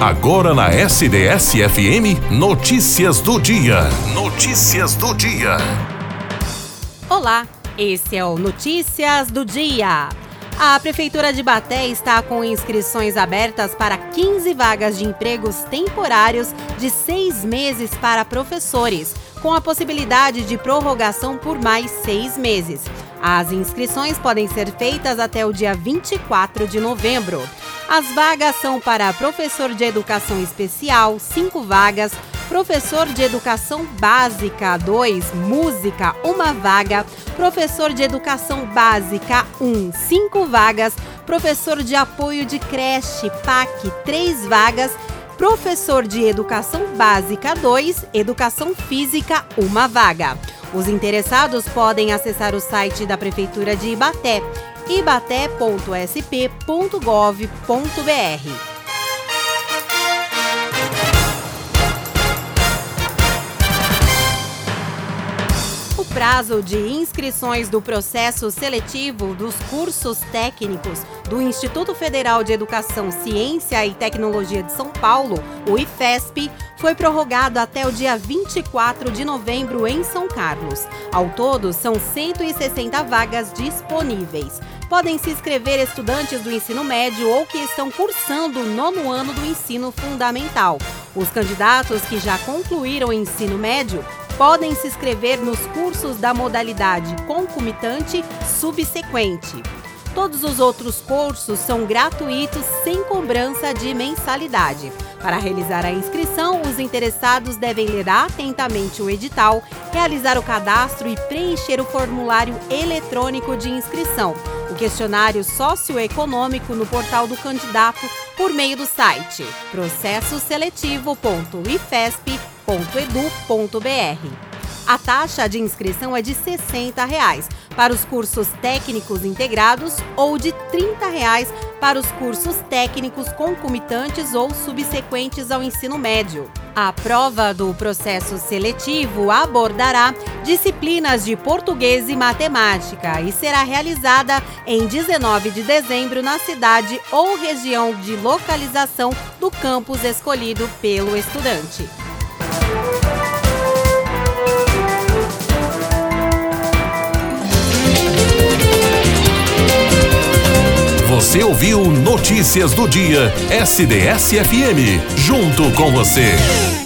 Agora na SDS-FM, notícias do dia. Notícias do dia. Olá, esse é o Notícias do Dia. A Prefeitura de Baté está com inscrições abertas para 15 vagas de empregos temporários de seis meses para professores, com a possibilidade de prorrogação por mais seis meses. As inscrições podem ser feitas até o dia 24 de novembro. As vagas são para professor de educação especial, 5 vagas, professor de educação básica 2, música, uma vaga, professor de educação básica 1, 5 vagas, professor de apoio de creche, PAC, 3 vagas, professor de educação básica 2, educação física, uma vaga. Os interessados podem acessar o site da Prefeitura de Ibaté, ibaté.sp.gov.br. prazo de inscrições do processo seletivo dos cursos técnicos do Instituto Federal de Educação, Ciência e Tecnologia de São Paulo, o IFESP, foi prorrogado até o dia 24 de novembro em São Carlos. Ao todo, são 160 vagas disponíveis. Podem se inscrever estudantes do ensino médio ou que estão cursando o nono ano do ensino fundamental. Os candidatos que já concluíram o ensino médio podem se inscrever nos cursos da modalidade concomitante subsequente. Todos os outros cursos são gratuitos sem cobrança de mensalidade. Para realizar a inscrição, os interessados devem ler atentamente o edital, realizar o cadastro e preencher o formulário eletrônico de inscrição, o questionário socioeconômico no portal do candidato por meio do site processoseletivo.ifesp.edu.br. A taxa de inscrição é de 60 reais para os cursos técnicos integrados ou de 30 reais para os cursos técnicos concomitantes ou subsequentes ao ensino médio. A prova do processo seletivo abordará disciplinas de português e matemática e será realizada em 19 de dezembro na cidade ou região de localização do campus escolhido pelo estudante. Você ouviu Notícias do Dia SDS-FM. Junto com você.